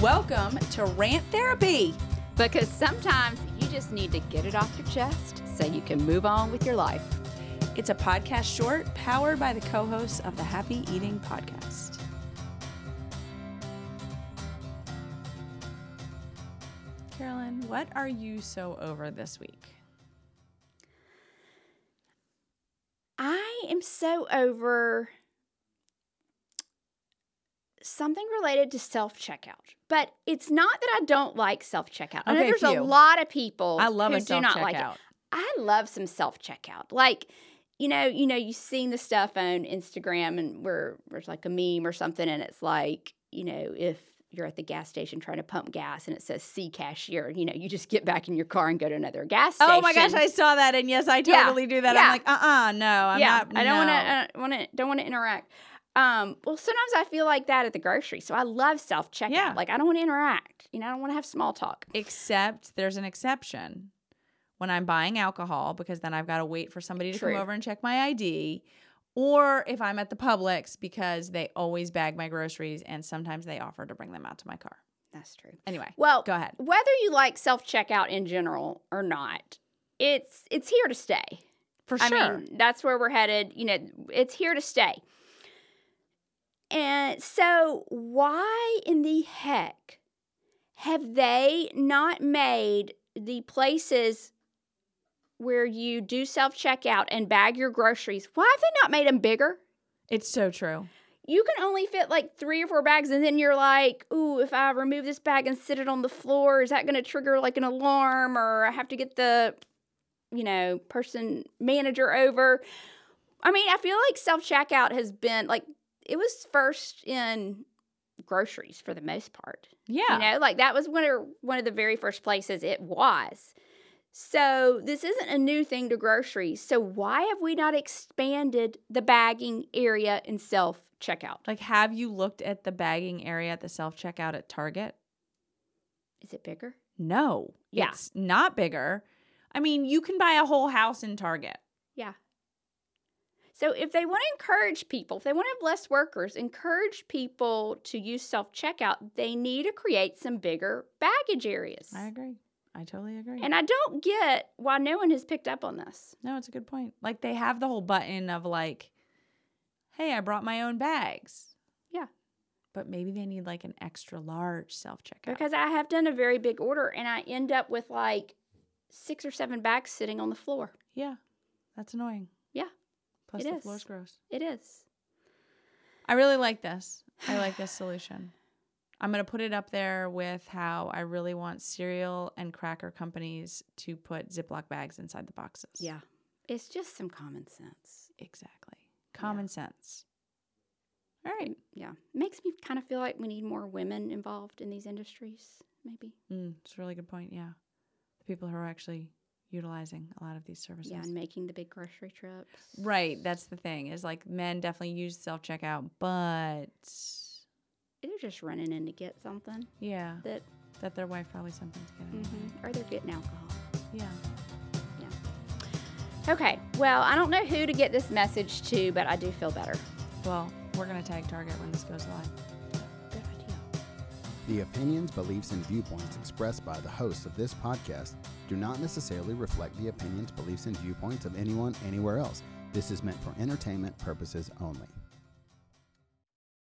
Welcome to Rant Therapy. Because sometimes you just need to get it off your chest so you can move on with your life. It's a podcast short powered by the co hosts of the Happy Eating Podcast. Carolyn, what are you so over this week? I am so over something related to self checkout. But it's not that I don't like self checkout. I know there's a lot of people I love who do not like it. I love some self checkout. Like, you know, you know, you've seen the stuff on Instagram and where there's like a meme or something, and it's like, you know, if you're at the gas station trying to pump gas and it says see cashier, you know, you just get back in your car and go to another gas station. Oh my gosh, I saw that, and yes, I Yeah, totally do that. yeah. I'm like, uh, uh no, I'm yeah, not. I don't want no. to uh, want to don't want to interact. Um, well, sometimes I feel like that at the grocery, so I love self checkout. Yeah. Like I don't want to interact. You know, I don't want to have small talk. Except there's an exception when I'm buying alcohol because then I've got to wait for somebody to True. come over and check my ID. Or if I'm at the Publix because they always bag my groceries and sometimes they offer to bring them out to my car. That's true. Anyway, Well, go ahead. whether you like self checkout in general or not, it's it's here to stay. For I sure. mean, that's where we're headed. You know, it's here to stay. And so, why in the heck have they not made the places where you do self checkout and bag your groceries? Why have they not made them bigger? it's so true. You can only fit like three or four bags, and then you're like, "Ooh, if I remove this bag and sit it on the floor, is that going to trigger like an alarm, or I have to get the, you know, person manager over?" I mean, I feel like self checkout has been like it was first in groceries for the most part. Yeah. You know, like that was one of one of the very first places it was. So this isn't a new thing to groceries. So why have we not expanded the bagging area in self checkout? like, have you looked at the bagging area at the self checkout at Target? Is it bigger? No. Yeah. It's not bigger. I mean, you can buy a whole house in Target. Yeah. So if they want to encourage people, if they want to have less workers, encourage people to use self checkout, they need to create some bigger baggage areas. I agree. I totally agree. And I don't get why no one has picked up on this. No, it's a good point. Like they have the whole button of like, hey, I brought my own bags. Yeah. But maybe they need like an extra large self checkout. Because I have done a very big order and I end up with like six or seven bags sitting on the floor. yeah, that's annoying. Yeah, Plus it the is. floor's gross. It is. I really like this. I like this solution. I'm gonna put it up there with how I really want cereal and cracker companies to put Ziploc bags inside the boxes. Yeah. It's just some common sense. Exactly. Common sense. All right. Yeah. Makes me kind of feel like we need more women involved in these industries, maybe. Mm, it's a really good point. Yeah. The people who are actually utilizing a lot of these services. Yeah, and making the big grocery trips. Right. That's the thing. Is like men definitely use self checkout, but They're just running in to get something yeah, that, that their wife probably something's getting. get. anyway. Mm-hmm, or they're getting alcohol. Yeah. Yeah. Okay, well, I don't know who to get this message to, but I do feel better. Well, we're gonna tag Target when this goes live. The opinions, beliefs, and viewpoints expressed by the hosts of this podcast do not necessarily reflect the opinions, beliefs, and viewpoints of anyone anywhere else. This is meant for entertainment purposes only.